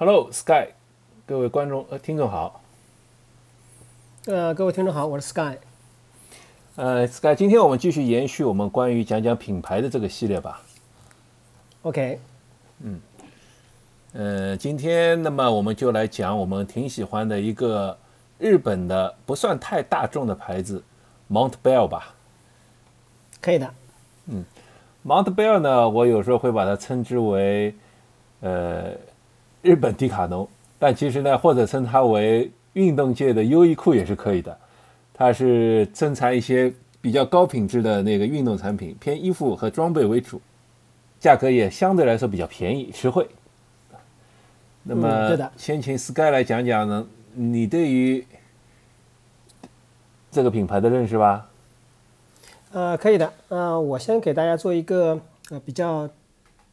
Hello Sky，各位观众呃听众好。呃，各位听众好，我是 Sky。呃，Sky，今天我们继续延续我们关于讲讲品牌的这个系列吧。OK，嗯呃，今天那么我们就来讲我们挺喜欢的一个日本的不算太大众的牌子 Mount Bell 吧。可以的。嗯 Mount Bell 呢，我有时候会把它称之为呃日本迪卡侬，但其实呢，或者称它为运动界的优衣库也是可以的。它是生产一些比较高品质的那个运动产品，偏衣服和装备为主，价格也相对来说比较便宜实惠。那嗯么，先请 Sky 来讲讲呢，你对于这个品牌的认识吧？呃，可以的。呃，我先给大家做一个呃比较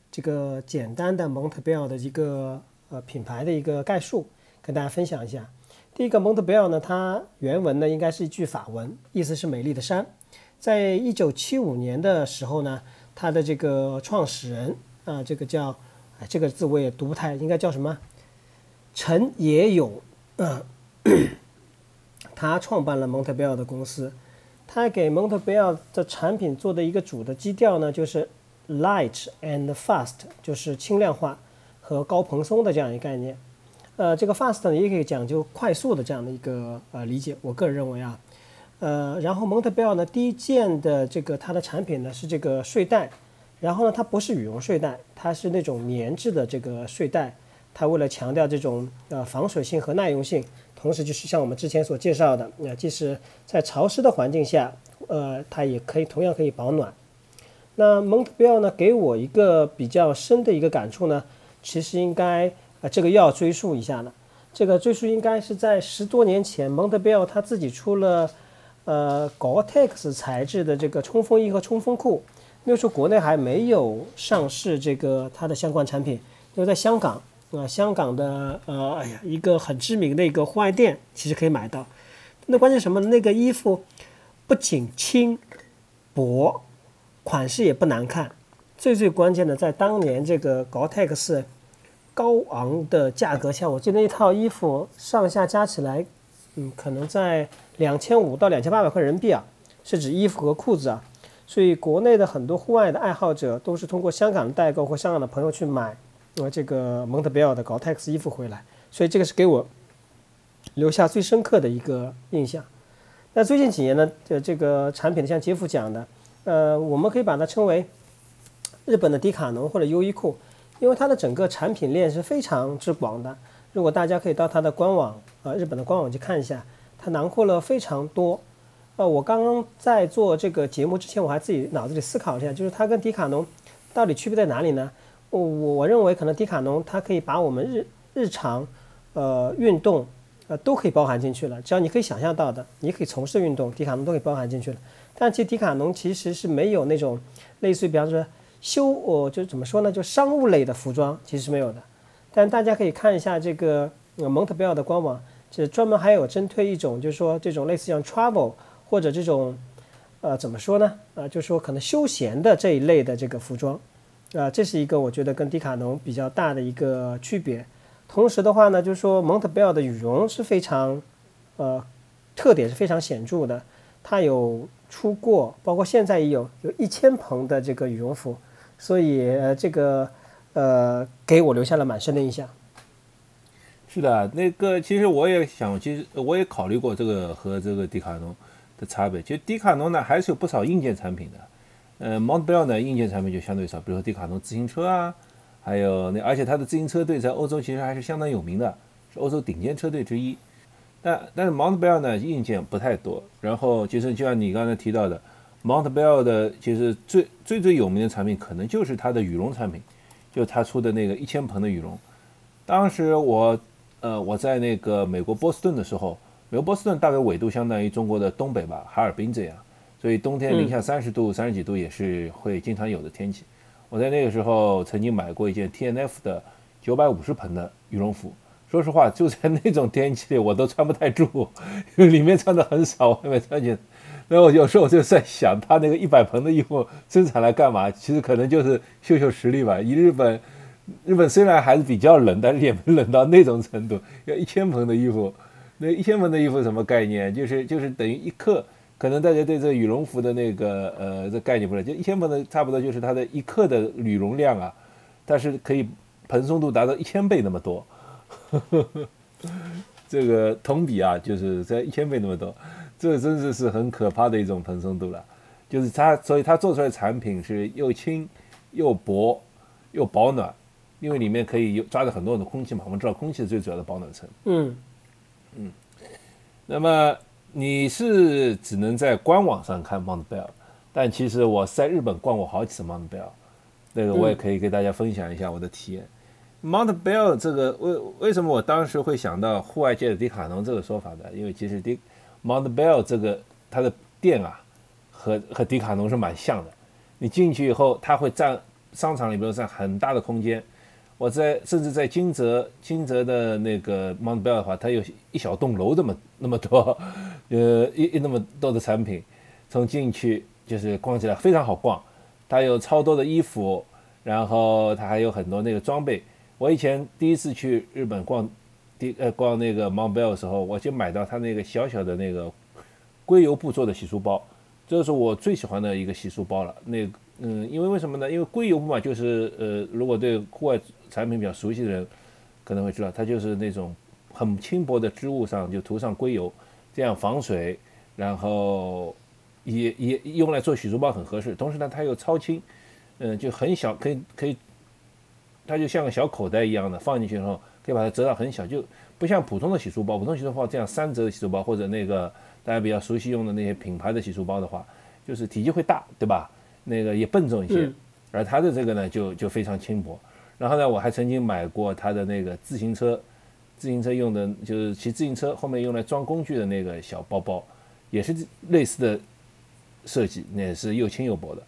这个简单的蒙特贝尔的一个呃品牌的一个概述，跟大家分享一下。第一个蒙特贝尔呢，它原文呢应该是一句法文，意思是美丽的山。在一九七五年的时候呢，它的这个创始人啊、这个叫哎这个字我也读不太，应该叫什么？陈野勇，嗯、他创办了蒙特贝尔的公司。他给蒙特贝尔的产品做的一个主的基调呢，就是 light and fast，就是轻量化和高蓬松的这样一个概念。呃，这个 fast 呢也可以讲究快速的这样的一个呃理解，我个人认为啊，呃，然后蒙特贝尔呢第一件的这个它的产品呢是这个睡袋，然后呢它不是羽绒睡袋，它是那种棉质的这个睡袋，它为了强调这种呃防水性和耐用性，同时就是像我们之前所介绍的，呃，即使在潮湿的环境下，呃，它也可以同样可以保暖。那蒙特贝尔呢，给我一个比较深的一个感触呢，其实应该呃，这个又要追溯一下了。这个追溯应该是在十多年前，蒙特贝尔他自己出了呃 Gore-Tex 材质的这个冲锋衣和冲锋裤，那时候国内还没有上市这个它的相关产品，因为在香港啊、香港的呃，哎呀，一个很知名的一个户外店，其实可以买到。那关键什么？那个衣服不仅轻薄，款式也不难看，最最关键的，在当年这个 Gore-Tex 高昂的价格下，我记得一套衣服上下加起来，嗯，可能在两千五到两千八百块人民币啊，是指衣服和裤子啊。所以国内的很多户外的爱好者都是通过香港的代购或香港的朋友去买，呃，这个蒙特贝尔的 Gore-Tex 衣服回来，所以这个是给我留下最深刻的一个印象。那最近几年呢，这这个产品像杰夫讲的，呃，我们可以把它称为日本的迪卡侬或者优衣库，因为它的整个产品链是非常之广的。如果大家可以到它的官网，呃，日本的官网去看一下，它囊括了非常多。呃，我刚刚在做这个节目之前，我还自己脑子里思考了一下，就是它跟迪卡侬到底区别在哪里呢？我我认为可能迪卡侬它可以把我们日日常呃运动呃都可以包含进去了，只要你可以想象到的，你可以从事运动，迪卡侬都可以包含进去了。但其实迪卡侬其实是没有那种类似于比方说修哦，就是怎么说呢，就商务类的服装其实是没有的。但大家可以看一下这个呃蒙特贝尔的官网，就专门还有针对一种就是说这种类似像 travel 或者这种呃怎么说呢？呃，就是说可能休闲的这一类的这个服装。啊，这是一个我觉得跟迪卡侬比较大的一个区别。同时的话呢，就是说蒙特贝尔的羽绒是非常，呃，特点是非常显著的。它有出过，包括现在也有有一千蓬的这个羽绒服，所以这个呃给我留下了蛮深的印象。是的，那个其实我也想，其实我也考虑过这个和这个迪卡侬的差别。其实迪卡侬呢还是有不少硬件产品的，呃，Montbell 呢硬件产品就相对少，比如说迪卡侬自行车啊，还有那而且它的自行车队在欧洲其实还是相当有名的，是欧洲顶尖车队之一。但但是 Montbell 呢硬件不太多，然后其实就像你刚才提到的，Montbell 的其实最最最有名的产品可能就是它的羽绒产品，就它出的那个一千蓬的羽绒。当时我呃我在那个美国波士顿的时候，美国波士顿大概纬度相当于中国的东北吧，哈尔滨这样，所以冬天零下三十度、三十几度也是会经常有的天气。我在那个时候曾经买过一件 T N F 的九百五十蓬的羽绒服，说实话，就在那种天气里我都穿不太住，因 为里面穿的很少，外面穿紧。然后有时候我就在想，他那个一百蓬的衣服生产来干嘛？其实可能就是秀秀实力吧。以日本日本虽然还是比较冷，但是也没冷到那种程度。要一千蓬的衣服，那一千蓬的衣服什么概念？就是就是等于一克，可能大家对这羽绒服的那个呃这概念不了就一千蓬的差不多就是它的一克的羽绒量啊，它是可以蓬松度达到一千倍那么多。这个同比啊，就是在一千倍那么多，这真的是很可怕的一种蓬松度了。就是它，所以它做出来的产品是又轻又薄又保暖，因为里面可以有抓着很多的空气嘛。我们知道空气是最主要的保暖层。嗯嗯。那么你是只能在官网上看 Montbell，但其实我在日本逛过好几次 Montbell，那个我也可以给大家分享一下我的体验。Montbell 这个为为什么我当时会想到户外界的迪卡侬这个说法呢？因为其实迪 Montbell 这个它的店啊。和和迪卡侬是蛮像的，你进去以后，它会占商场里边占很大的空间。我在甚至在金泽金泽的那个 Montbell 的话，它有一小栋楼这么那么多，呃一一那么多的产品，从进去就是逛起来非常好逛。它有超多的衣服，然后它还有很多那个装备。我以前第一次去日本逛第呃逛那个 Montbell 的时候，我就买到它那个小小的那个硅油布做的洗漱包。这是我最喜欢的一个洗漱包了。那嗯，因为为什么呢？因为硅油布嘛，就是呃，如果对户外产品比较熟悉的人可能会知道，它就是那种很轻薄的织物上就涂上硅油，这样防水，然后也也用来做洗漱包很合适。同时呢，它又超轻，嗯，就很小，可以可以，它就像个小口袋一样的，放进去之后可以把它折到很小，就不像普通的洗漱包。普通洗漱包这样三折的洗漱包或者那个。大家比较熟悉用的那些品牌的洗漱包的话，就是体积会大，对吧？那个也笨重一些，而它的这个呢，就就非常轻薄。然后呢，我还曾经买过它的那个自行车，自行车用的，就是骑自行车后面用来装工具的那个小包包，也是类似的设计，那是又轻又薄的。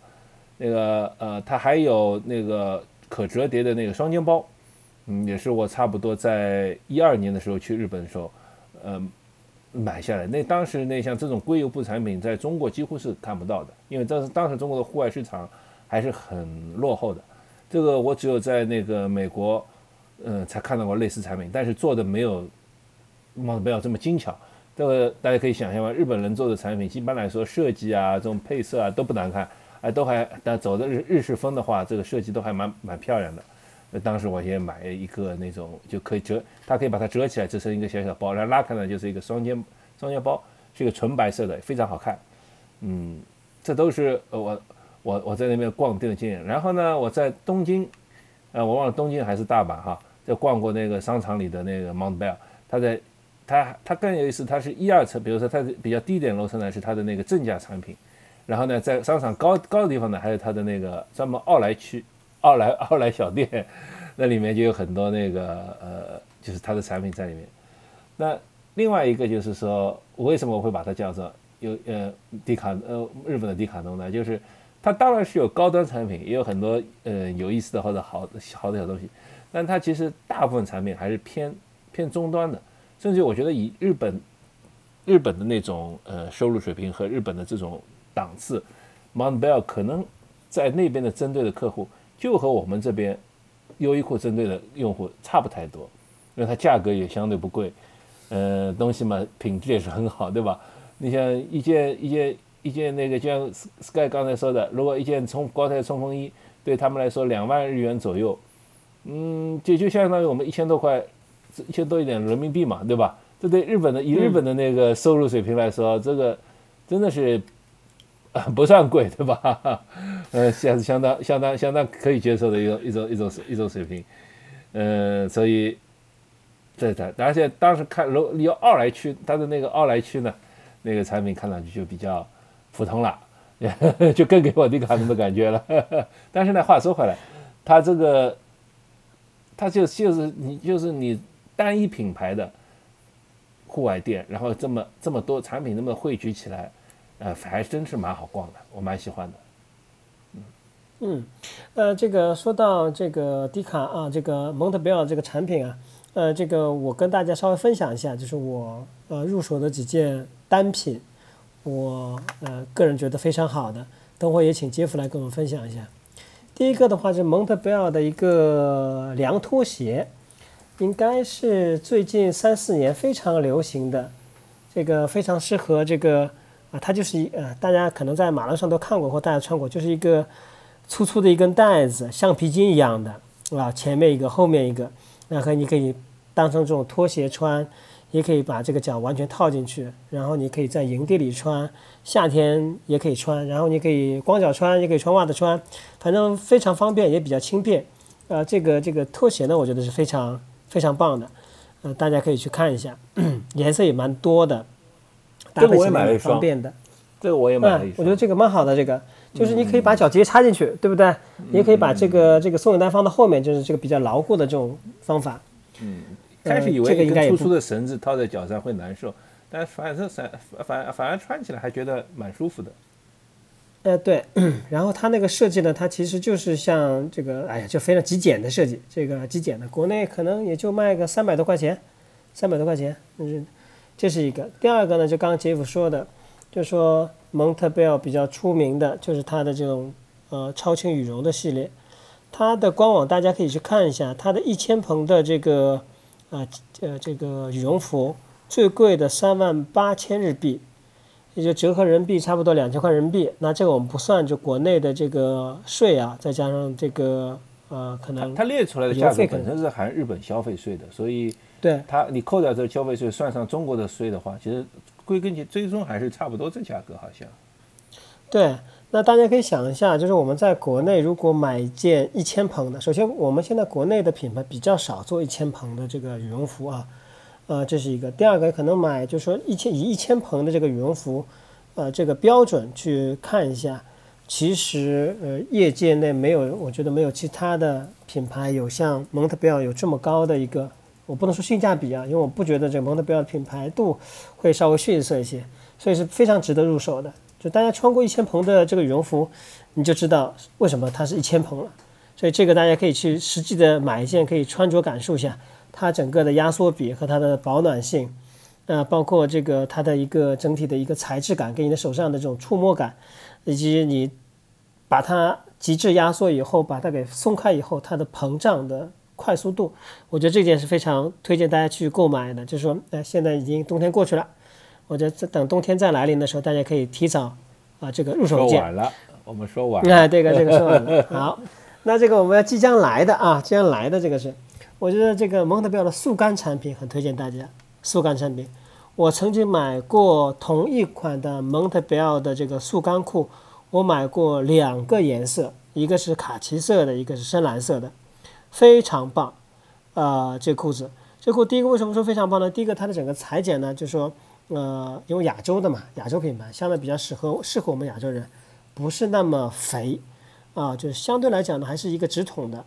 那个呃，它还有那个可折叠的那个双肩包，嗯，也是我差不多在一二年的时候去日本的时候，嗯。买下来，那当时那像这种硅油布产品，在中国几乎是看不到的，因为当时当时中国的户外市场还是很落后的。这个我只有在那个美国，嗯，才看到过类似产品，但是做的没有莫不要这么精巧。这个大家可以想象嘛，日本人做的产品，一般来说设计啊，这种配色啊都不难看，哎，都还但走的日日式风的话，这个设计都还蛮蛮漂亮的。那当时我也买了一个那种就可以折，它可以把它折起来，折成一个小小的包，然后拉开呢就是一个双肩双肩包，是一个纯白色的，非常好看。嗯，这都是我我我在那边逛店的经验。然后呢，我在东京，呃，我忘了东京还是大阪哈，在逛过那个商场里的那个 Montbell，它在它它更有意思，它是一二层，比如说它比较低点楼层呢是它的那个正价产品，然后呢在商场高高的地方呢还有它的那个专门奥莱区。奥莱奥莱小店，那里面就有很多那个呃，就是它的产品在里面。那另外一个就是说，我为什么我会把它叫做有呃迪卡呃日本的迪卡侬呢？就是它当然是有高端产品，也有很多呃有意思的或者好好的小东西，但它其实大部分产品还是偏偏中端的。甚至我觉得以日本日本的那种呃收入水平和日本的这种档次，Montbell 可能在那边的针对的客户。就和我们这边优衣库针对的用户差不太多，因为它价格也相对不贵，呃，东西嘛品质也是很好，对吧？你像一件一件一件那个，就像 Sky 刚才说的，如果一件冲高泰冲锋衣对他们来说两万日元左右，嗯，就就相当于我们一千多块，一千多一点人民币嘛，对吧？这对日本的以日本的那个收入水平来说，这个真的是。不算贵，对吧？呃，相相当相当相当可以接受的一种一种一种一种水平，呃，所以这的，而且当时看如有奥莱区，它的那个奥莱区呢，那个产品看上去就比较普通了，就更给我迪卡侬的感觉了。但是呢，话说回来，它这个它就就是你就是你单一品牌的户外店，然后这么这么多产品那么汇聚起来。呃，还真是蛮好逛的，我蛮喜欢的。嗯嗯，呃，这个说到这个迪卡啊，这个蒙特贝尔这个产品啊，呃，这个我跟大家稍微分享一下，就是我呃入手的几件单品，我呃个人觉得非常好的，等会也请杰夫来跟我们分享一下。第一个的话是蒙特贝尔的一个凉拖鞋，应该是最近三四年非常流行的，这个非常适合这个啊，它就是一呃，大家可能在马路上都看过或大家穿过，就是一个粗粗的一根带子，橡皮筋一样的啊，前面一个，后面一个，然后你可以当成这种拖鞋穿。也可以把这个脚完全套进去，然后你可以在营地里穿，夏天也可以穿，然后你可以光脚穿，也可以穿袜子穿，反正非常方便，也比较轻便。呃，这个这个拖鞋呢，我觉得是非常非常棒的，呃，大家可以去看一下，颜色也蛮多的，搭配起来方便的。这个我也买了一双。我觉得这个蛮好的，这个就是你可以把脚直接插进去，对不对？你也可以把这个这个松紧带放到后面，就是这个比较牢固的这种方法。嗯。开始以为一根粗粗的绳子套在脚上会难受，但反正反反反而穿起来还觉得蛮舒服的。呃，对，然后它那个设计呢，它其实就是像这个，哎呀，就非常极简的设计，这个极简的，国内可能也就卖个三百多块钱，三百多块钱，嗯，这是一个。第二个呢，就刚刚杰夫说的，就说蒙特贝尔比较出名的就是它的这种呃超轻羽绒的系列，它的官网大家可以去看一下，它的一千蓬的这个。啊，呃，这个羽绒服最贵的三万八千日币，也就折合人民币差不多两千块人民币。那这个我们不算，就国内的这个税啊，再加上这个呃，可能它列出来的价格本身是含日本消费税的，所以对它你扣掉这个消费税，算上中国的税的话，其实归根结最终还是差不多这价格，好像。对。那大家可以想一下，就是我们在国内如果买一件一千蓬的，首先我们现在国内的品牌比较少做一千蓬的这个羽绒服啊，呃，这是一个。第二个可能买就是说一千以一千蓬的这个羽绒服，呃，这个标准去看一下，其实呃业界内没有，我觉得没有其他的品牌有像蒙特贝尔有这么高的一个，我不能说性价比啊，因为我不觉得这个蒙特贝尔品牌度会稍微逊色一些，所以是非常值得入手的。就大家穿过一千蓬的这个羽绒服，你就知道为什么它是一千蓬了。所以这个大家可以去实际的买一件，可以穿着感受一下它整个的压缩比和它的保暖性，呃，包括这个它的一个整体的一个材质感，跟你的手上的这种触摸感，以及你把它极致压缩以后，把它给松开以后，它的膨胀的快速度，我觉得这件是非常推荐大家去购买的。就是说，哎，现在已经冬天过去了。我觉得等冬天再来临的时候，大家可以提早啊，这个入手一件。说晚了，我们说晚了。哎，这个这个说晚了。好，那这个我们要即将来的啊，即将来的这个是，我觉得这个蒙特贝尔的速干产品很推荐大家。速干产品，我曾经买过同一款的蒙特贝尔的这个速干裤，我买过两个颜色，一个是卡其色的，一个是深蓝色的，非常棒。啊，这裤子，这裤第一个为什么说非常棒呢？第一个它的整个裁剪呢，就是说。呃，因为亚洲的嘛，亚洲品牌相对比较适合适合我们亚洲人，不是那么肥，啊，就是相对来讲呢，还是一个直筒的。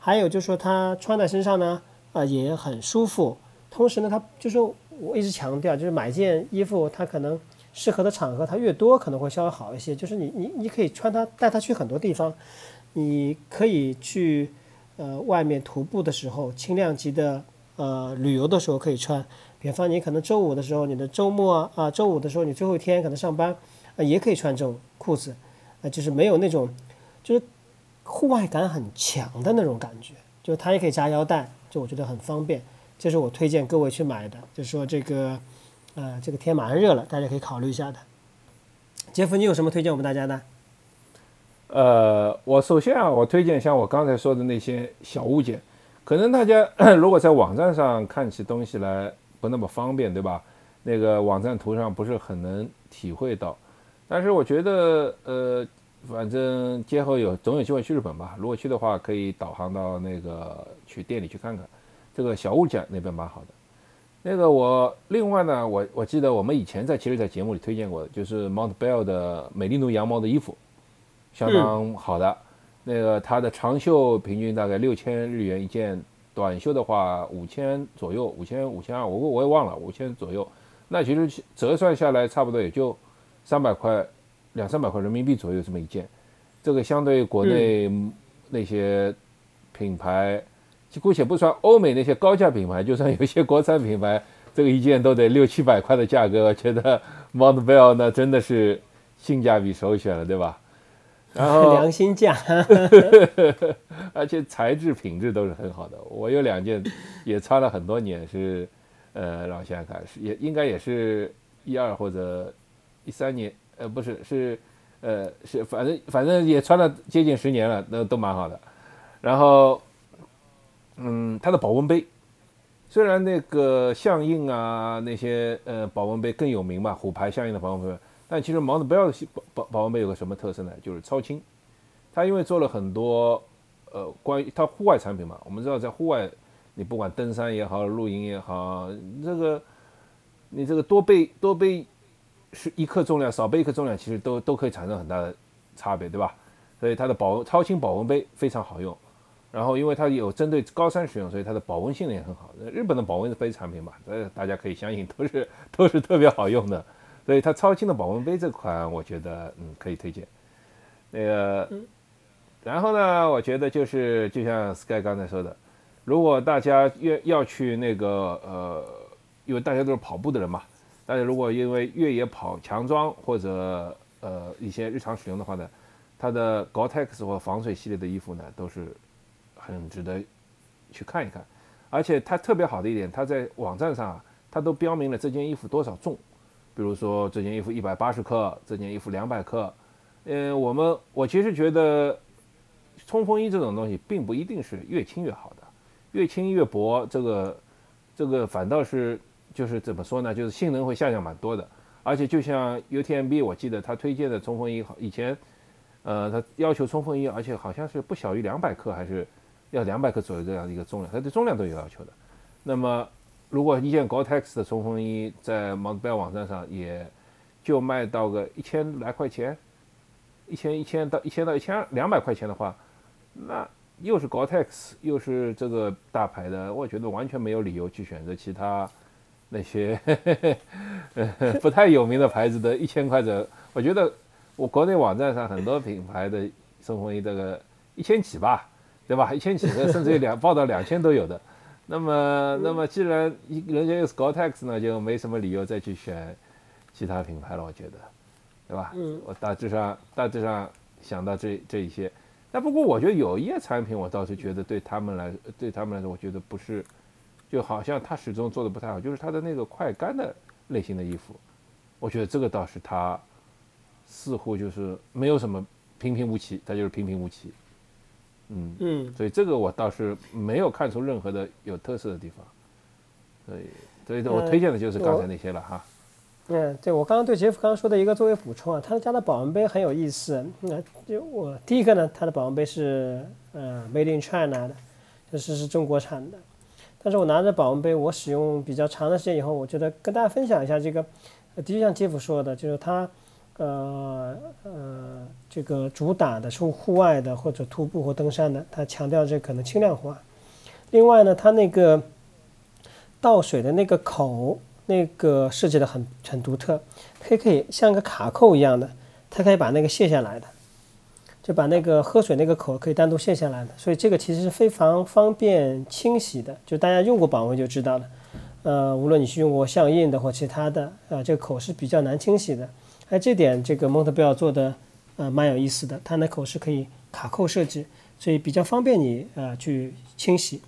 还有就是说它穿在身上呢，啊，也很舒服。同时呢，它就是我一直强调，就是买件衣服，它可能适合的场合它越多，可能会稍微好一些。就是你你你可以穿它，带它去很多地方，你可以去呃外面徒步的时候，轻量级的呃旅游的时候可以穿。比方你可能周五的时候，你的周末啊，啊周五的时候你最后一天可能上班，啊也可以穿这种裤子，啊就是没有那种，就是户外感很强的那种感觉，就它也可以扎腰带，就我觉得很方便，这是我推荐各位去买的，就是说这个，呃这个天马上热了，大家可以考虑一下的。杰夫，你有什么推荐我们大家的？呃，我首先啊，我推荐像我刚才说的那些小物件，可能大家 如果在网站上看起东西来。不那么方便，对吧？那个网站图上不是很能体会到，但是我觉得，呃，反正今后有总有机会去日本吧。如果去的话，可以导航到那个去店里去看看，这个小物件那边蛮好的。那个我另外呢，我我记得我们以前在其实，在节目里推荐过的，就是 Montbell 的美丽奴羊毛的衣服，相当好的。那个它的长袖平均大概六千日元一件。短袖的话五千左右，五千五千二，我我也忘了五千左右。那其实折算下来差不多也就三百块，两三百块人民币左右这么一件。这个相对国内那些品牌，姑且不算欧美那些高价品牌，就算有些国产品牌，这个一件都得六七百块的价格。我觉得 Montbell 那真的是性价比首选了，对吧？然后 良心价，而且材质品质都是很好的。我有两件也穿了很多年，是呃，让我想想看，是也应该也是一二或者一三年，呃，不是是呃是反正反正也穿了接近十年了，那都蛮好的。然后嗯，它的保温杯。虽然那个象印啊，那些呃保温杯更有名嘛，虎牌象印的保温杯，但其实 Montbell 的保保保温杯有个什么特色呢？就是超轻。它因为做了很多呃关于它户外产品嘛，我们知道在户外，你不管登山也好，露营也好，这个你这个多背多背是一克重量，少背一克重量，其实都都可以产生很大的差别，对吧？所以它的保超轻保温杯非常好用。然后，因为它有针对高山使用，所以它的保温性能也很好。日本的保温杯产品嘛，呃，大家可以相信都是都是特别好用的。所以它超轻的保温杯这款，我觉得嗯可以推荐。那个，然后呢，我觉得就是就像 Sky 刚才说的，如果大家越要去那个呃，因为大家都是跑步的人嘛，大家如果因为越野跑强装或者呃一些日常使用的话呢，它的 Gore-Tex 或防水系列的衣服呢都是。很值得去看一看，而且它特别好的一点，它在网站上啊，它都标明了这件衣服多少重，比如说这件衣服一百八十克，这件衣服两百克。嗯，我们我其实觉得冲锋衣这种东西并不一定是越轻越好的，越轻越薄，这个这个反倒是就是怎么说呢，就是性能会下降蛮多的。而且就像 UTMB，我记得他推荐的冲锋衣，以前呃他要求冲锋衣，而且好像是不小于两百克还是。要两百克左右这样一个重量，它对重量都有要求的。那么，如果一件 Gore-Tex 的冲锋衣在 Montbell 网站上，也就卖到个一千来块钱，一千一千到一千到一千两百块钱的话，那又是 Gore-Tex，又是这个大牌的，我觉得完全没有理由去选择其他那些呃 不太有名的牌子的一千块的。我觉得我国内网站上很多品牌的冲锋衣，这个一千几吧。对吧？一千几的，甚至有两报到两千都有的。那么，那么既然一人家有 Gore-Tex 呢，就没什么理由再去选其他品牌了。我觉得，对吧？嗯。我大致上大致上想到这这一些。那不过我觉得有一些产品，我倒是觉得对他们来对他们来说，我觉得不是，就好像他始终做的不太好，就是他的那个快干的类型的衣服，我觉得这个倒是他似乎就是没有什么平平无奇，他就是平平无奇。嗯嗯，所以这个我倒是没有看出任何的有特色的地方，所以所以我推荐的就是刚才那些了哈。嗯，对我刚刚对杰夫刚刚说的一个作为补充啊，他家的保温杯很有意思。那就我第一个呢，他的保温杯是呃 Made in China 的，就是是中国产的。但是我拿着保温杯，我使用比较长的时间以后，我觉得跟大家分享一下这个，的确像杰夫说的，就是他。呃呃，这个主打的是户外的或者徒步或登山的，它强调这可能轻量化。另外呢，它那个倒水的那个口，那个设计的很很独特，可以可以像个卡扣一样的，它可以把那个卸下来的，就把那个喝水那个口可以单独卸下来的，所以这个其实是非常方便清洗的，就大家用过保温就知道了。呃，无论你是用过象印的或其他的，啊，这个口是比较难清洗的。哎，这点这个蒙特贝尔做的呃蛮有意思的，它那口是可以卡扣设计，所以比较方便你呃去清洗，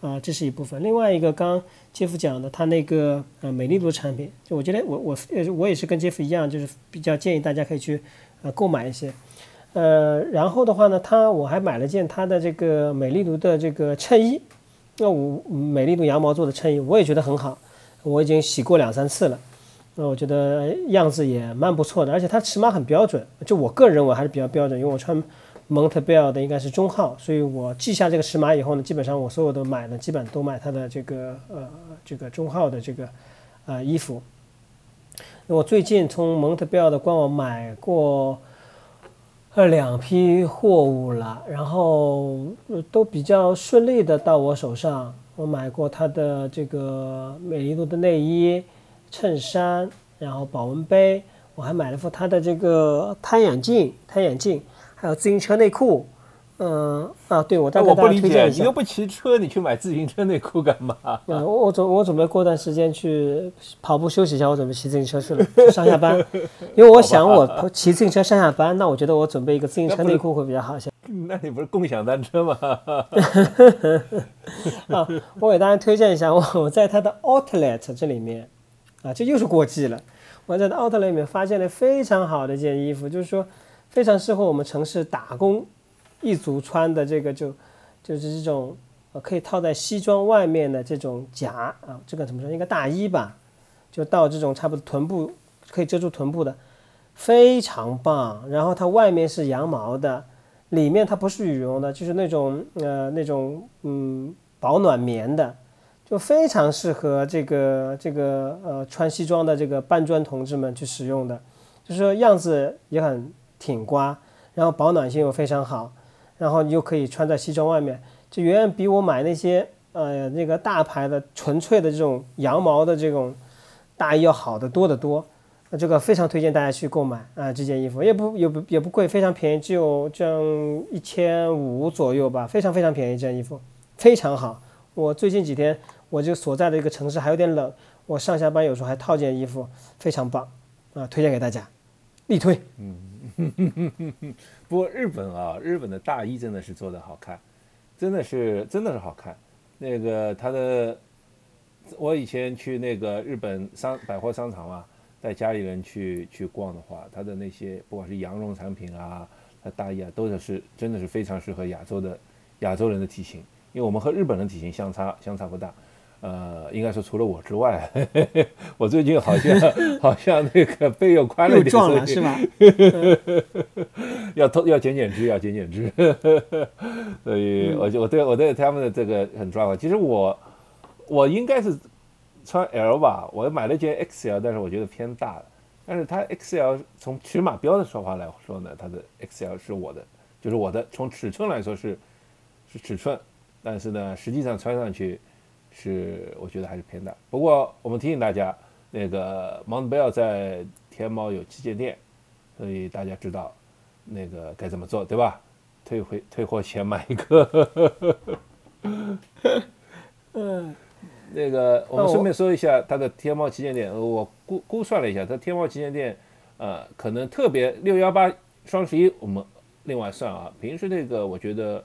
啊，这是一部分。另外一个，刚杰夫讲的，他那个呃美丽度产品，就我觉得我我我也是跟杰夫一样，就是比较建议大家可以去呃购买一些。呃，然后的话呢，他我还买了件他的这个美丽度的这个衬衣，那我美丽度羊毛做的衬衣，我也觉得很好，我已经洗过两三次了。那我觉得样子也蛮不错的，而且它尺码很标准，就我个人认为还是比较标准，因为我穿蒙特贝尔的应该是中号，所以我记下这个尺码以后呢，基本上我所有的买的基本都买它的这个呃这个中号的这个呃衣服。我最近从蒙特贝尔的官网买过呃两批货物了，然后都比较顺利的到我手上。我买过它的这个美丽度的内衣。衬衫，然后保温杯，我还买了副他的这个太阳镜，太阳镜，还有自行车内裤，嗯啊，对，我再但我不理解，家推荐一下你又。不骑车，你去买自行车内裤干嘛？嗯，我我准我准备过段时间去跑步休息一下，我准备骑自行车去了，去上下班。因为我想我骑自行车上下班，那我觉得我准备一个自行车内裤会比较好一些。那你不是共享单车吗？啊，我给大家推荐一下，我我在它的 Outlet 这里面，啊，这又是过季了。我在它 Outlet 里面发现了非常好的一件衣服，就是说非常适合我们城市打工一族穿的这个就就是这种呃可以套在西装外面的这种夹啊，这个怎么说？应该大衣吧，就到这种差不多臀部可以遮住臀部的，非常棒。然后它外面是羊毛的，里面它不是羽绒的，就是那种呃那种嗯保暖棉的，就非常适合这个这个呃穿西装的这个搬砖同志们去使用的，就是说样子也很挺刮，然后保暖性又非常好，然后你又可以穿在西装外面，就远远比我买那些呃那个大牌的纯粹的这种羊毛的这种大衣要好得多得多。那这个非常推荐大家去购买啊、这件衣服也不也不也不贵，非常便宜，只有这样一千五左右吧，非常非常便宜，这件衣服非常好。我最近几天我就所在的一个城市还有点冷，我上下班有时候还套件衣服，非常棒啊，推荐给大家，力推。嗯 不过日本啊，日本的大衣真的是做的好看，真的是真的是好看。那个它的，我以前去那个日本商百货商场嘛，带家里人去去逛的话，它的那些不管是羊绒产品啊，它大衣啊，都是真的是非常适合亚洲的亚洲人的体型，因为我们和日本人体型相差相差不大。呃，应该说除了我之外，我最近好像好像那个背又宽了一点，了是吧？要偷要减减脂，要减减脂，所以我就我对我对他们的这个很抓狂。其实我我应该是穿 L 吧，我买了一件 XL，但是我觉得偏大了。但是它 XL 从尺码标的说法来说呢，它的 XL 是我的，就是我的从尺寸来说是是尺寸，但是呢，实际上穿上去是我觉得还是偏大。不过我们提醒大家，那个 Montbell 在天猫有旗舰店，所以大家知道那个该怎么做，对吧？退回退货前买一个。嗯，那个我们顺便说一下它的天猫旗舰店，呃我估估算了一下，它天猫旗舰店，呃，可能特别六幺八双十一我们另外算啊，平时那个我觉得，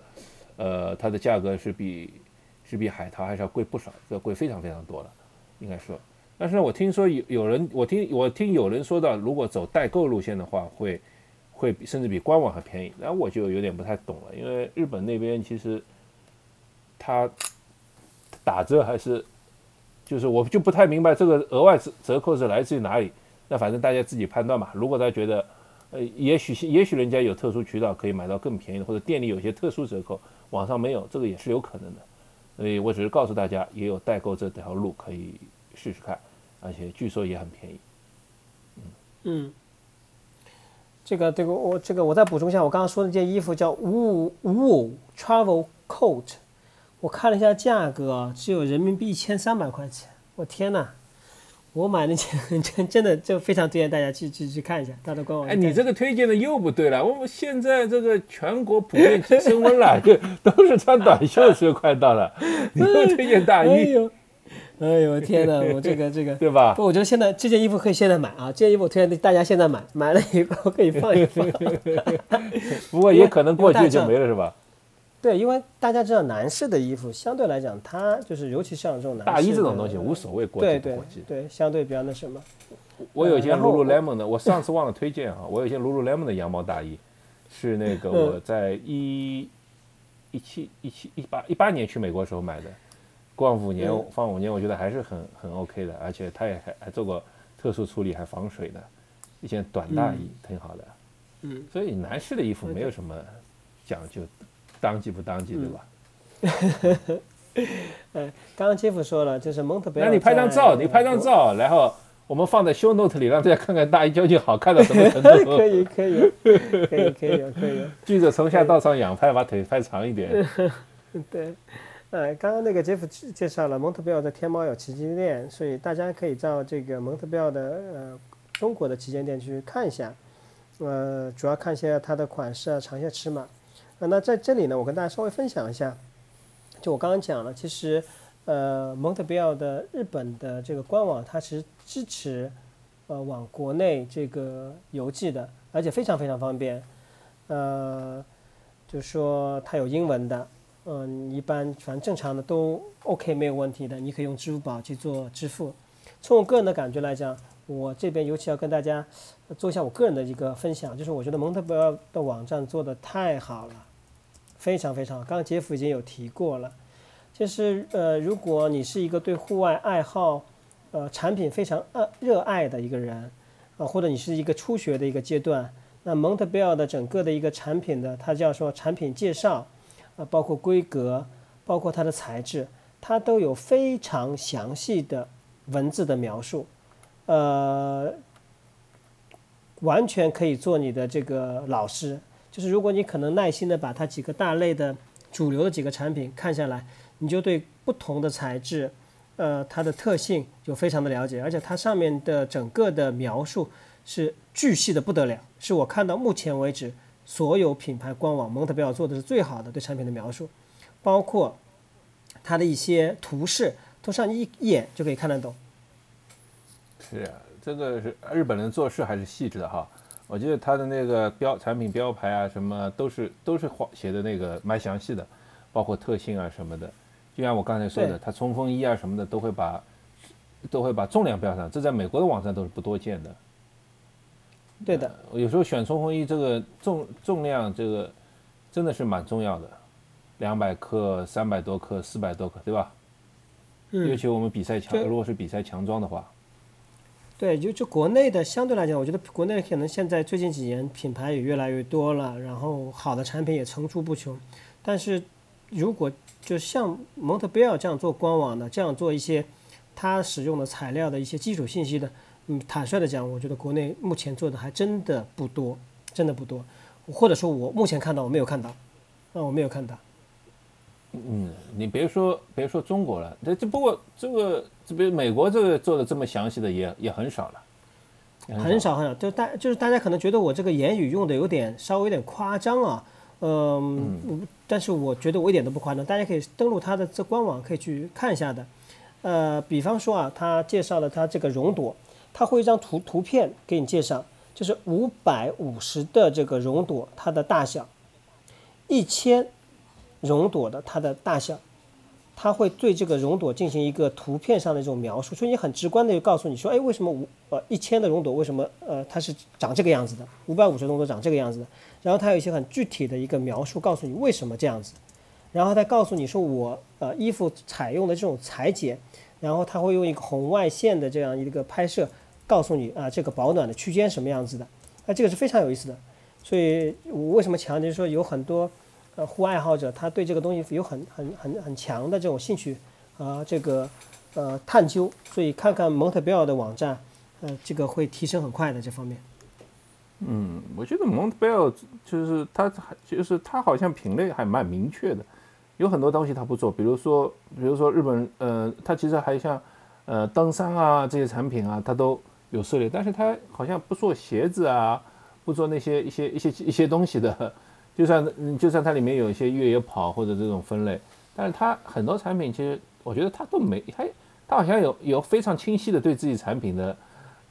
呃，它的价格是比比海淘还是要贵不少，要贵非常非常多了，应该说。但是呢，我听说有有人，我听我听有人说到，如果走代购路线的话，会会甚至比官网还便宜，那我就有点不太懂了，因为日本那边其实它打折还是就是我就不太明白这个额外折折扣是来自于哪里。那反正大家自己判断吧。如果大家觉得，呃，也许也许人家有特殊渠道可以买到更便宜的，或者店里有些特殊折扣，网上没有，这个也是有可能的。所以我只是告诉大家，也有代购这条路可以试试看，而且据说也很便宜。嗯，这个这个我这个我再补充一下，我刚刚说那件衣服叫 wool wool travel coat，我看了一下价格，只有人民币一千三百块钱。我天呐，我买那件 真真的就非常推荐大家去去去看一下它的官网。哎，你这个推荐的又不对了。我们现在这个全国普遍升温了，就 都是穿短袖的时候快到了，你又推荐大哎衣，呦，哎呦天呐，我这个这个。对吧？不，我觉得现在这件衣服可以现在买啊！这件衣服我推荐大家现在买，买了以后可以放一放。不过也可能过季就没了，是吧？对，因为大家知道男士的衣服相对来讲，它就是尤其像这种男士大衣这种东西无所谓国际不国际。对，相对比较那什么。我有一件 Lululemon 的，我上次忘了推荐啊，我有一件 Lululemon 的羊毛大衣，是那个嗯我在一一七一七一八一八年去美国的时候买的，逛五年嗯放五年，我觉得还是很很 OK 的，而且它也还还做过特殊处理，还防水的一件短大衣，挺好的。嗯，所以男士的衣服没有什么讲究，当季不当季，对吧？呃，刚刚杰夫说了，就是蒙特贝尔。那你拍张照，你拍张。照，然后我们放在 show note 里，让大家看看大衣究竟好看到什么程度。可以可以可以可以可以，记者从下到上仰拍，把腿拍长一点。对。呃，刚刚那个杰夫介绍了蒙特贝尔在天猫有旗舰店，所以大家可以到这个蒙特贝尔的呃中国的旗舰店去看一下，呃，主要看一下它的款式啊、长线尺码。啊，那在这里呢，我跟大家稍微分享一下，就我刚刚讲了，其实呃，蒙特贝尔的日本的这个官网，它是支持呃往国内这个邮寄的，而且非常非常方便。呃，就说它有英文的，嗯，一般反正正常的都 OK 没有问题的，你可以用支付宝去做支付。从我个人的感觉来讲，我这边尤其要跟大家做一下我个人的一个分享，就是我觉得蒙特贝尔的网站做的太好了，非常非常好。刚刚杰夫已经有提过了，就是呃，如果你是一个对户外爱好，呃，产品非常呃热爱的一个人，啊，或者你是一个初学的一个阶段。那蒙特贝尔的整个的一个产品的，它叫说产品介绍，啊，包括规格，包括它的材质，它都有非常详细的文字的描述，呃，完全可以做你的这个老师。就是如果你可能耐心的把它几个大类的主流的几个产品看下来，你就对不同的材质，呃，它的特性就非常的了解，而且它上面的整个的描述。是巨细的不得了，是我看到目前为止所有品牌官网蒙特贝尔做的是最好的对产品的描述，包括它的一些图示，都上一眼就可以看得懂。是啊，这个是日本人做事还是细致的哈。我记得他的那个标产品标牌啊，什么都是都是画写的那个蛮详细的，包括特性啊什么的。就像我刚才说的，他冲锋衣啊什么的都会把都会把重量标上，这在美国的网站都是不多见的。对的，有时候选冲锋衣这个重重量，这个真的是蛮重要的，两百克、三百多克、四百多克，对吧？嗯。尤其我们比赛强，如果是比赛强装的话。对，就就国内的相对来讲，我觉得国内可能现在最近几年品牌也越来越多了，然后好的产品也层出不穷。但是如果就像蒙特贝尔这样做官网的，这样做一些它使用的材料的一些基础信息的。嗯，坦率的讲，我觉得国内目前做的还真的不多，真的不多，或者说我目前看到我没有看到，啊，我没有看到。嗯，你别说别说中国了，这这不过这个这比美国这个做的这么详细的也也很少了，很少很少，就大就是大家可能觉得我这个言语用的有点稍微有点夸张啊，嗯，但是我觉得我一点都不夸张，大家可以登录他的这官网可以去看一下的，呃，比方说啊，他介绍了他这个熔朵。他会一张图图片给你介绍，就是五百五十的这个熔朵它的大小，一千熔朵的它的大小，它会对这个熔朵进行一个图片上的这种描述，所以你很直观的就告诉你说，哎，为什么五呃一千的熔朵为什么呃它是长这个样子的，五百五十熔朵长这个样子的，然后它有一些很具体的一个描述，告诉你为什么这样子，然后再告诉你说我呃衣服采用的这种裁剪，然后它会用一个红外线的这样一个拍摄。告诉你啊，这个保暖的区间什么样子的，那这个是非常有意思的。所以我为什么强调说有很多呃户外爱好者，他对这个东西有很很很很强的这种兴趣啊，这个呃探究。所以看看蒙特贝尔的网站，呃，这个会提升很快的这方面。嗯，我觉得蒙特贝尔就是它就是它好像品类还蛮明确的，有很多东西它不做，比如说比如说日本呃，它其实还像呃登山啊这些产品啊，它都。有涉猎，但是他好像不做鞋子啊，不做那些一些一些一些东西的，就算就算它里面有一些越野跑或者这种分类，但是它很多产品其实我觉得它都没，它它好像有有非常清晰的对自己产品的，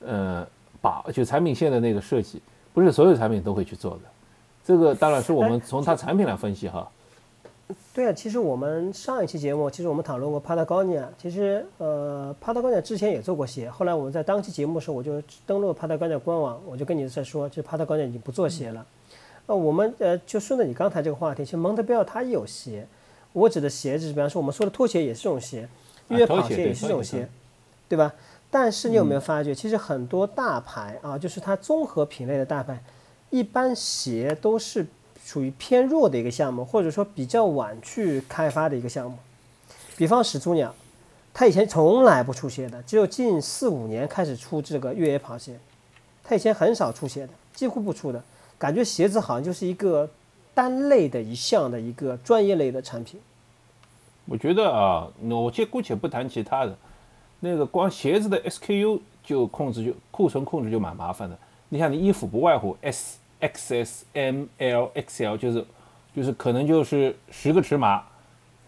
呃，把就产品线的那个设计，不是所有产品都会去做的，这个当然是我们从它产品来分析哈。对啊，其实我们上一期节目，其实我们讨论过 Patagonia。其实，呃，Patagonia 之前也做过鞋，后来我们在当期节目的时候，我就登录 Patagonia 官网，我就跟你在说，其实 Patagonia 已经不做鞋了。呃，我们呃就顺着你刚才这个话题，其实蒙特贝尔它也有鞋。我指的鞋子，比方说我们说的拖鞋也是这种鞋，越野跑鞋也是这种鞋，对吧？但是你有没有发觉，其实很多大牌啊，就是它综合品类的大牌，一般鞋都是。属于偏弱的一个项目，或者说比较晚去开发的一个项目。比方始祖鸟，它以前从来不出鞋的，只有近四五年开始出这个越野跑鞋。它以前很少出鞋的，几乎不出的。感觉鞋子好像就是一个单类的一项的一个专业类的产品。我觉得啊，我先姑且不谈其他的，那个光鞋子的 SKU 就控制就库存控制就蛮麻烦的。你像你衣服不外乎 S。XS、M、L、XL 就是就是可能就是十个尺码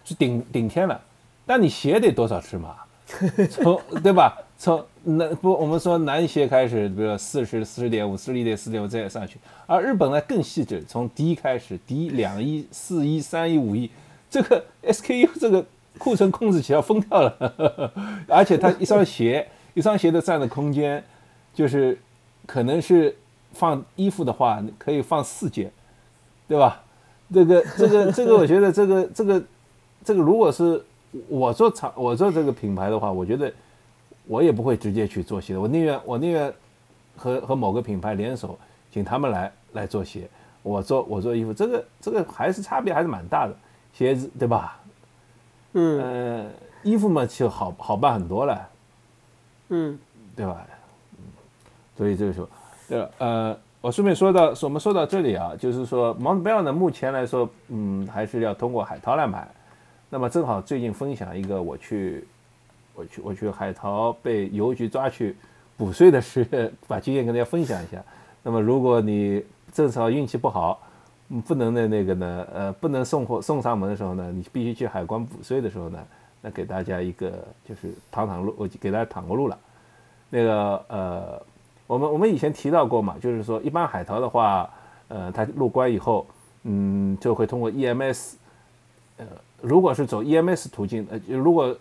是顶顶天了，但你鞋得多少尺码？从对吧？从男不，我们说男鞋开始，比如说四十四十点五、四十一点四点五这样上去，而日本呢更细致，从低开始，低两亿、四亿、三亿、五亿，这个 SKU 这个库存控制起来要疯掉了，而且它一双鞋，一双鞋的占的空间，就是可能是放衣服的话，可以放四件，对吧？这个这个这个，我觉得这个这个这个，如果是我做厂，我做这个品牌的话，我觉得。我也不会直接去做鞋的，我宁愿我宁愿和和某个品牌联手，请他们来来做鞋，我做我做衣服，这个这个还是差别还是蛮大的，鞋子对吧？嗯，衣服嘛就好好办很多了，嗯，对吧？嗯，所以这个时候，对呃，我顺便说到，我们说到这里啊，就是说，Montbell 呢，目前来说，嗯，还是要通过海淘来买，那么正好最近分享一个我去。我去，我去海淘被邮局抓去补税的事，把经验跟大家分享一下。那么，如果你正好运气不好，不能的那个呢，呃，不能送货送上门的时候呢，你必须去海关补税的时候呢，那给大家一个就是躺躺路，我给大家躺过路了。那个呃，我们我们以前提到过嘛，就是说一般海淘的话，呃，它入关以后，嗯，就会通过 EMS，呃，如果是走 EMS 途径，呃，如果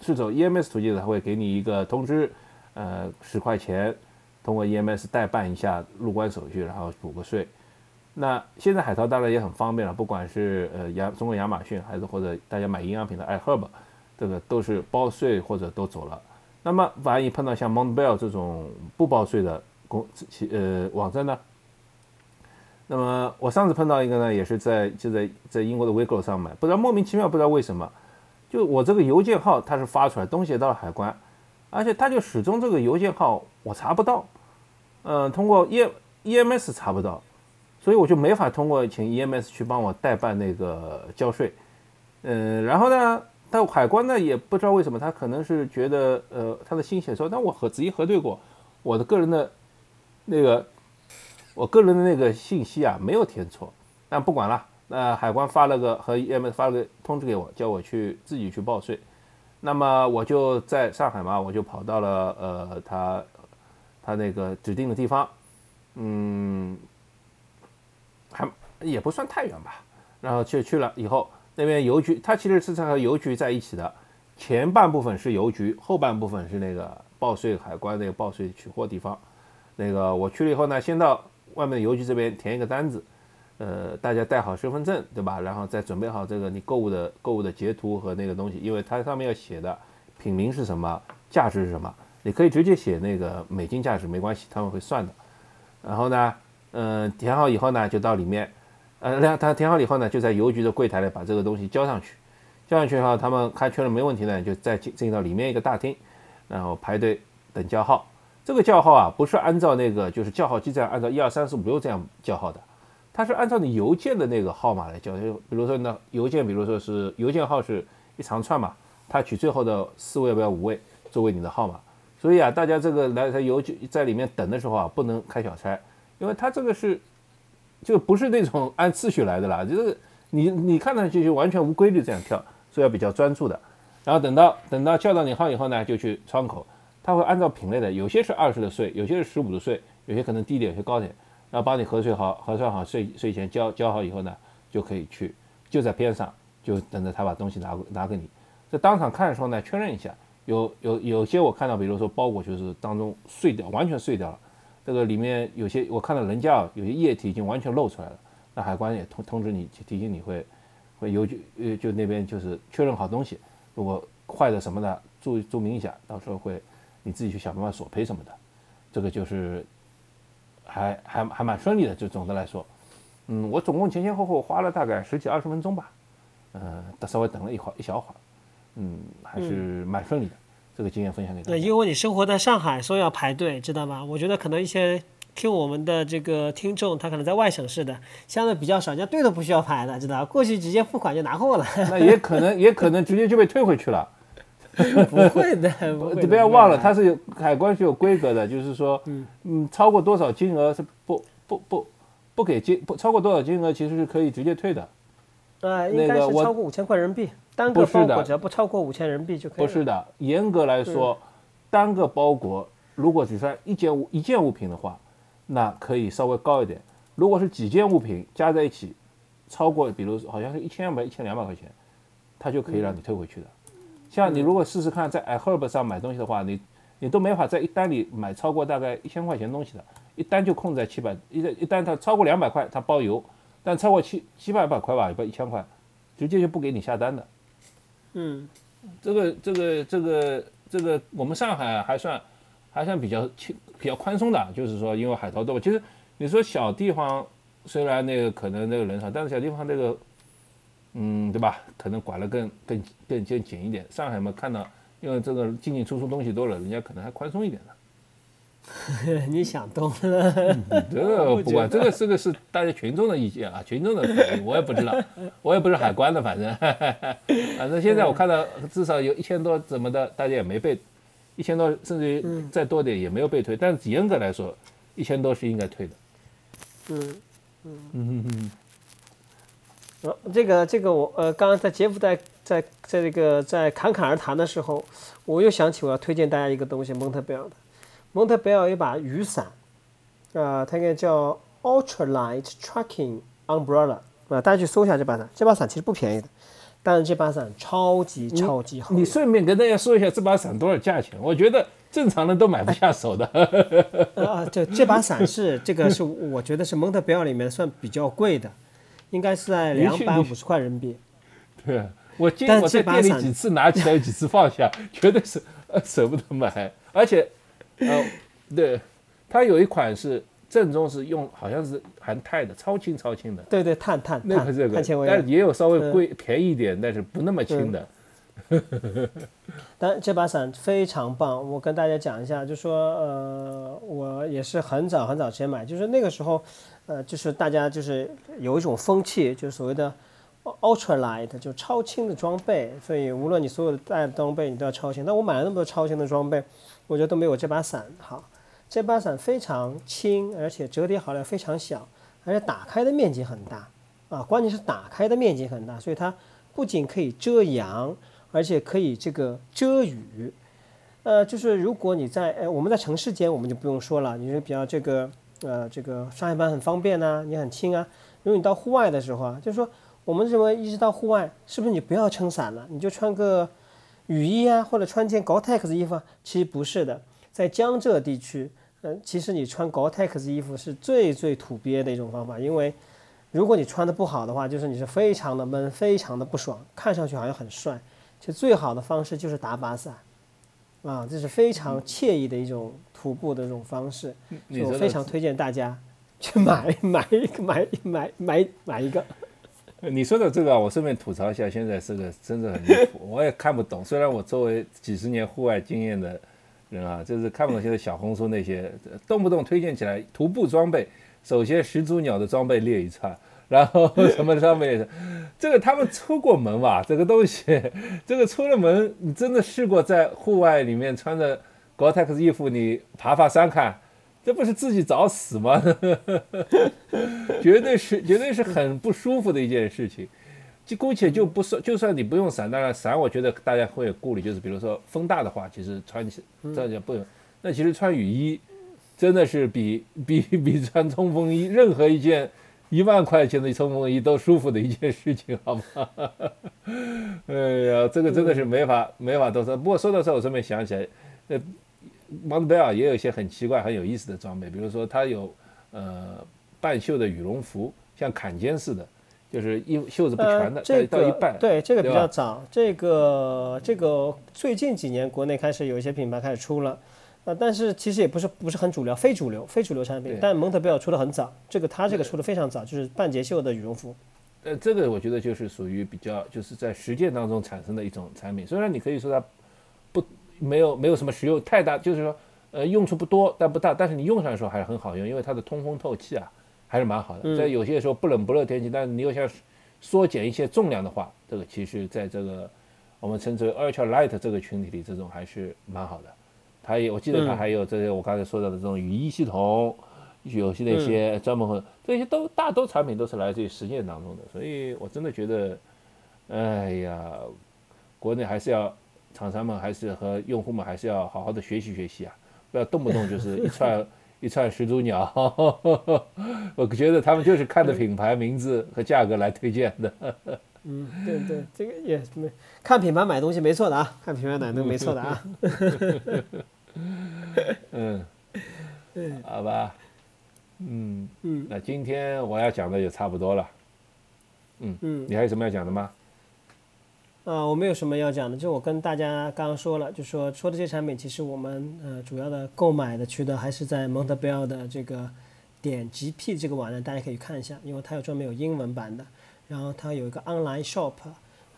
是走 EMS 途径的，他会给你一个通知，呃，十块钱，通过 EMS 代办一下入关手续，然后补个税。那现在海淘当然也很方便了，不管是呃亚中国亚马逊，还是或者大家买营养品的 iHerb，这个都是包税或者都走了。那么万一碰到像 Montbell 这种不包税的公企呃网站呢？那么我上次碰到一个呢，也是在就在在英国的 Wego 上买，不知道莫名其妙不知道为什么。就我这个邮件号，它是发出来东西到了海关，而且它就始终这个邮件号我查不到，嗯，通过 E E M S 查不到，所以我就没法通过请 E M S 去帮我代办那个交税，嗯，然后呢，但海关呢也不知道为什么，他可能是觉得呃他的信息说，但我核仔细核对过，我的个人的那个我个人的那个信息啊没有填错，但不管了。那海关发了个和 EMS 发了个通知给我，叫我去自己去报税。那么我就在上海嘛，我就跑到了呃他他那个指定的地方，嗯，还也不算太远吧。然后去去了以后，那边邮局，它其实是和邮局在一起的，前半部分是邮局，后半部分是那个报税海关那个报税取货地方。那个我去了以后呢，先到外面邮局这边填一个单子。呃，大家带好身份证，对吧？然后再准备好这个你购物的购物的截图和那个东西，因为它上面要写的品名是什么，价值是什么，你可以直接写那个美金价值，没关系，他们会算的。然后呢，嗯，填好以后呢，就到里面，呃，那他填好以后呢，就在邮局的柜台里把这个东西交上去，交上去以后，他们开确认没问题呢，就再进进到里面一个大厅，然后排队等叫号。这个叫号啊，不是按照那个就是叫号机这样按照一二三四五六这样叫号的。它是按照你邮件的那个号码来叫，就比如说呢，邮件，比如说是邮件号是一长串嘛，它取最后的四位不要五位作为你的号码。所以啊，大家这个来在邮局在里面等的时候啊，不能开小差，因为它这个是就不是那种按次序来的啦，就是你你看上去就完全无规律这样跳，所以要比较专注的。然后等到等到叫到你号以后呢，就去窗口，它会按照品类的，有些是二十的税，有些是十五的税，有些可能低点，有些高点。然后帮你核税好，核算好税税前交交好以后呢，就可以去，就在边上，就等着他把东西拿拿给你。在当场看的时候呢，确认一下，有有有些我看到，比如说包裹就是当中碎掉，完全碎掉了，这个里面有些我看到人家有些液体已经完全露出来了，那海关也通通知你提醒你会会邮局呃就那边就是确认好东西，如果坏的什么的注注明一下，到时候会你自己去想办法索赔什么的，这个就是。还还还蛮顺利的，就总的来说，嗯，我总共前前后后花了大概十几二十分钟吧，呃，稍微等了一会儿一小会儿，嗯，还是蛮顺利的。这个经验分享给大家。对，因为你生活在上海，所以要排队，知道吧？我觉得可能一些听我们的这个听众，他可能在外省市的，相对比较少，人家队都不需要排的，知道？过去直接付款就拿货了。那也可能，也可能直接就被退回去了。不会的，你不要忘了，它是有海关是有规格的，就是说，嗯，超过多少金额是不不不不给金，不超过多少金额其实是可以直接退的。呃，应该那个我是超过五千块人民币，单个包裹只要不超过五千人民币就可以。不是的，严格来说，单个包裹如果只算一件物一件物品的话，那可以稍微高一点。如果是几件物品加在一起，超过比如好像是一千两百、一千两百块钱，它就可以让你退回去的。像你如果试试看在 iHerb 上买东西的话，你你都没法在一单里买超过大概一千块钱东西的，一单就控制在七百，一一单它超过两百块它包邮，但超过七七八百块吧，也不一千块，直接就不给你下单的。嗯，这个这个这个这个，我们上海还算还算比较轻比较宽松的，就是说因为海淘多。其实你说小地方虽然那个可能那个人少，但是小地方那个嗯对吧，可能管得更更更更紧一点。上海嘛看到因为这个进进出出东西多了，人家可能还宽松一点的。你想多了。这个 不管，这个这个是大家群众的意见啊，群众的反应，我也不知道，我也不是海关的，反正反正现在我看到至少有一千多怎么的，大家也没被一千多，甚至于再多点也没有被退，但是严格来说，一千多是应该退的。嗯嗯，嗯嗯呃，这个这个我呃，刚刚在杰夫在在在这个在侃侃而谈的时候，我又想起我要推荐大家一个东西，蒙特贝尔的。蒙特贝尔有一把雨伞，啊、它应该叫 Ultralight Trekking Umbrella，啊、大家去搜一下这把伞，这把伞其实不便宜的，但是这把伞超级超级好用。你顺便跟大家说一下这把伞多少价钱？我觉得正常人都买不下手的。啊，这这把伞是这个是我觉得是蒙特贝尔里面算比较贵的，应该是在两百五十块人民币。对，我见但我在店里几次拿起来，有几次放下，绝对是呃舍不得买。而且，呃，对，它有一款是正宗是用好像是含钛的，超轻超轻的，对对，碳碳碳那个这个碳纤，维但是也有稍微贵、便宜一点，但是不那么轻的。但这把伞非常棒，我跟大家讲一下，就说呃，我也是很早很早之前买，就是那个时候，呃，就是大家就是有一种风气，就是所谓的 ultralight，就超轻的装备，所以无论你所有的带的装备，你都要超轻。但我买了那么多超轻的装备，我觉得都没有这把伞好。这把伞非常轻，而且折叠好了非常小，而且打开的面积很大啊，关键是打开的面积很大，所以它不仅可以遮阳。而且可以这个遮雨，呃，就是如果你在呃我们在城市间，我们就不用说了，你是比较这个呃这个上下班很方便呐、你很轻啊。如果你到户外的时候啊，就是说我们认为一直到户外，是不是你不要撑伞了，你就穿个雨衣啊，或者穿件 Gore-Tex 衣服啊？其实不是的，在江浙地区，呃，其实你穿 Gore-Tex 衣服是最最土鳖的一种方法，因为如果你穿的不好的话，就是你是非常的闷，非常的不爽，看上去好像很帅。其实最好的方式就是打把伞，啊，这是非常惬意的一种徒步的这种方式，所以我非常推荐大家去买 买一个买买买买一个。你说的这个啊，我顺便吐槽一下，现在这个真的很离谱，我也看不懂。虽然我作为几十年户外经验的人啊，就是看不懂现在小红书那些动不动推荐起来徒步装备，首先始祖鸟的装备列一串，然后 什么装备，这个他们出过门吧？这个东西，这个出了门，你真的试过在户外里面穿着 g o r t e x 衣服你爬爬山看？这不是自己找死吗？绝对是，绝对是很不舒服的一件事情。就姑且就不说，就算你不用伞，当然伞我觉得大家会有顾虑，就是比如说风大的话，其实穿起这样不用，那其实穿雨衣真的是比比比穿冲锋衣任何一件一万块钱的冲锋衣都舒服的一件事情，好吗？哎呀，这个真的是没法没法多说。不过说到这，我顺便想起来，呃，蒙特贝尔也有一些很奇怪、很有意思的装备，比如说它有呃半袖的羽绒服，像坎肩似的，就是衣袖子不全的，呃、这个到一半。对这个比较早，这个这个最近几年国内开始有一些品牌开始出了。呃，但是其实也不是不是很主流，非主流非主流产品。但蒙特贝尔出的很早，这个它这个出的非常早，就是半截袖的羽绒服。呃，这个我觉得就是属于比较就是在实践当中产生的一种产品。虽然你可以说它不没有没有什么实用太大，就是说呃用处不多但不大，但是你用上的时候还是很好用，因为它的通风透气啊还是蛮好的。嗯在有些时候不冷不热天气，但是你又想缩减一些重量的话，这个其实在这个我们称之为 ultra light 这个群体里，这种还是蛮好的。它也我记得它嗯还有这些我刚才说到的这种雨衣系统。有些那些专门这些都大多产品都是来自于实践当中的，所以我真的觉得，哎呀，国内还是要厂商们还是和用户们还是要好好的学习学习啊，不要动不动就是一串 一串始祖鸟，我觉得他们就是看着品牌名字和价格来推荐的。嗯，对对，这个也没看品牌买东西没错的啊，看品牌买东西没错的啊。嗯，好吧。嗯嗯，那今天我要讲的也差不多了。嗯嗯，你还有什么要讲的吗？啊，我没有什么要讲的，就我跟大家刚刚说了，就说说的这些产品，其实我们呃主要的购买的渠道还是在蒙特贝尔的这个点 GP 这个网站，大家可以看一下，因为它有专门有英文版的，然后它有一个 online shop，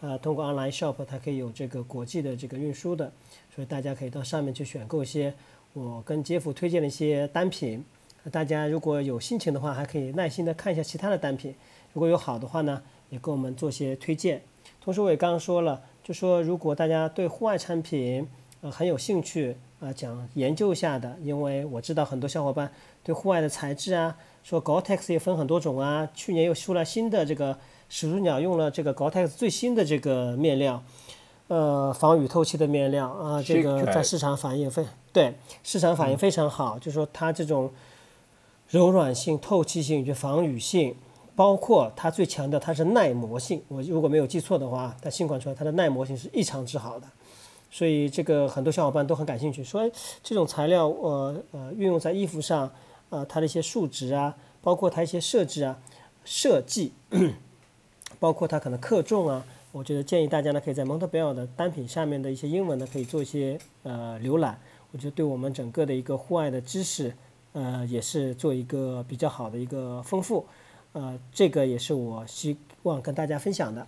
呃，通过 online shop 它可以有这个国际的这个运输的，所以大家可以到上面去选购一些我跟杰夫推荐的一些单品。大家如果有心情的话，还可以耐心的看一下其他的单品，如果有好的话呢，也给我们做些推荐。同时我也刚刚说了，就说如果大家对户外产品呃很有兴趣啊，讲研究一下的，因为我知道很多小伙伴对户外的材质啊，说 Gore-Tex 也分很多种啊，去年又出了新的这个始祖鸟用了这个 Gore-Tex 最新的这个面料，呃，防雨透气的面料啊，这个在市场反应非对市场反应非常好，就说它这种。柔软性、透气性以及防雨性，包括它最强调它是耐磨性。我如果没有记错的话，它新款出来它的耐磨性是异常之好的，所以这个很多小伙伴都很感兴趣，说，这种材料呃呃运用在衣服上，呃它的一些数值啊，包括它一些设置啊、设计，包括它可能克重啊，我觉得建议大家呢可以在蒙特贝尔的单品下面的一些英文呢可以做一些呃浏览，我觉得对我们整个的一个户外的知识。呃，也是做一个比较好的一个丰富，呃，这个也是我希望跟大家分享的。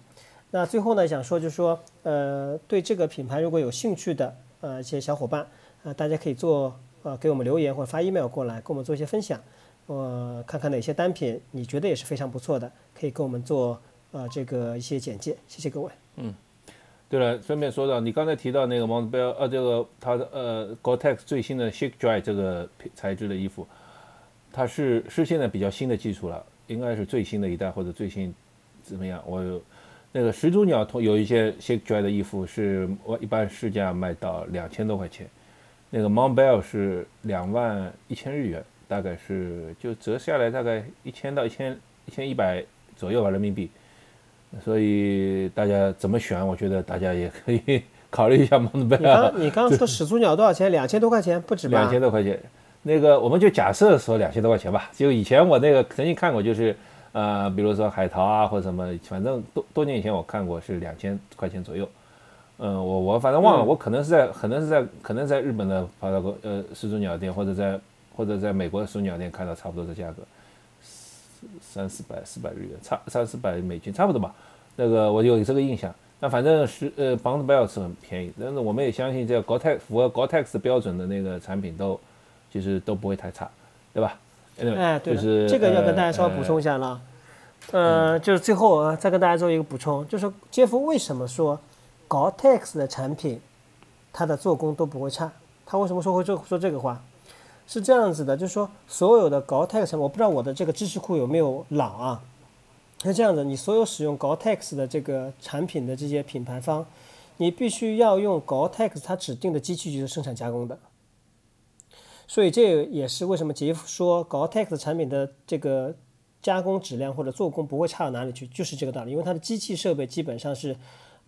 那最后呢，想说就是说，呃，对这个品牌如果有兴趣的呃一些小伙伴，呃，大家可以做呃给我们留言或者发 email 过来，跟我们做一些分享，呃，看看哪些单品你觉得也是非常不错的，可以跟我们做呃这个一些简介。谢谢各位。嗯。对了，顺便说到，你刚才提到那个 Montbell，呃，这个它的呃 Gore-Tex 最新的 Shake Dry 这个材质的衣服，它是是现在比较新的技术了，应该是最新的一代或者最新怎么样？我那个始祖鸟同有一些 Shake Dry 的衣服是我一般市价卖到两千多块钱，那个 Montbell 是两万一千日元，大概是就折下来大概一千到一千一千一百左右吧人民币。所以大家怎么选？我觉得大家也可以 考虑一下 Mon Bell。你刚你刚说始祖鸟多少钱？两千多块钱不止吧？两千多块钱，那个我们就假设说两千多块钱吧。就以前我那个曾经看过，就是呃，比如说海淘啊或者什么，反正多多年以前我看过是两千块钱左右。嗯，我我反正忘了，我可能是在可能是在可能在日本的发到过呃始祖鸟店或者在或者在美国的始祖鸟店看到差不多的价格。三四百四百日元，差三四百美金，差不多吧。那个我有这个印象。那反正是呃，邦德贝尔是很便宜，但是我们也相信这个 Gore-Tex 符合 Gore-Tex 标准的那个产品都其实都不会太差，对吧？哎，对是这个要跟大家稍微补充一下了。呃，就是最后啊，再跟大家做一个补充，就是杰夫为什么说 Gore-Tex 的产品它的做工都不会差？他为什么说会说说这个话？是这样子的，就是说所有的 Gore-Tex，我不知道我的这个知识库有没有老啊？是这样子，你所有使用 Gore-Tex 的这个产品的这些品牌方，你必须要用 Gore-Tex 它指定的机器去生产加工的。所以这也是为什么杰夫说 Gore-Tex 产品的这个加工质量或者做工不会差到哪里去，就是这个道理。因为它的机器设备基本上是，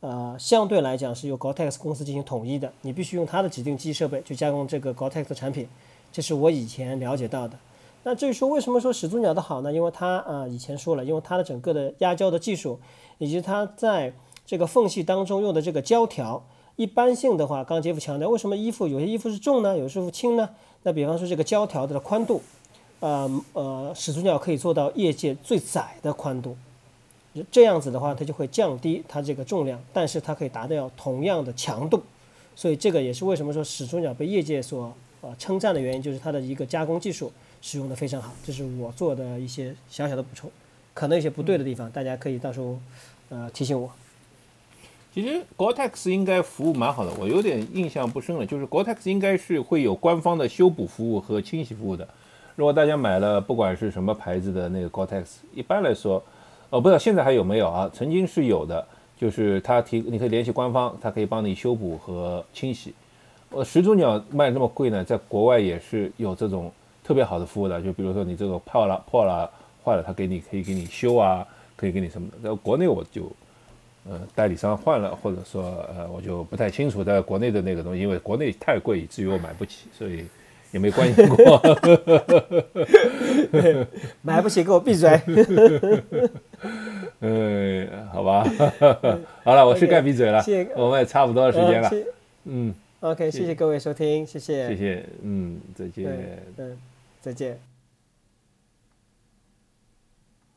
呃，相对来讲是由 Gore-Tex 公司进行统一的，你必须用它的指定机器设备去加工这个 Gore-Tex 产品。这是我以前了解到的。那至于说为什么说始祖鸟的好呢？因为它啊，以前说了，因为它的整个的压胶的技术，以及它在这个缝隙当中用的这个胶条，一般性的话，刚杰夫强调，为什么衣服有些衣服是重呢？有些衣服轻呢？那比方说这个胶条的宽度，呃呃，始祖鸟可以做到业界最窄的宽度，这样子的话，它就会降低它这个重量，但是它可以达到同样的强度，所以这个也是为什么说始祖鸟被业界所。呃，称赞的原因就是它的一个加工技术使用的非常好，这是我做的一些小小的补充，可能有些不对的地方，大家可以到时候呃提醒我。其实 Gore-Tex 应该服务蛮好的，我有点印象不深了，就是 Gore-Tex 应该是会有官方的修补服务和清洗服务的。如果大家买了不管是什么牌子的那个 Gore-Tex，一般来说，哦，不知道现在还有没有啊？曾经是有的，就是他提，你可以联系官方，他可以帮你修补和清洗。呃，始祖鸟卖那么贵呢，在国外也是有这种特别好的服务的，就比如说你这个破了、破了、坏了，他给你可以给你修啊，可以给你什么的。在国内我就。呃，代理商换了，或者说，呃，我就不太清楚在国内的那个东西，因为国内太贵，以至于我买不起，所以也没关心过。买不起，给我闭嘴。嗯，好吧，好了，我是该闭嘴了。谢谢，我们也差不多时间了。嗯，OK，谢谢各位收听，谢谢，谢谢，嗯，再见，嗯，再见。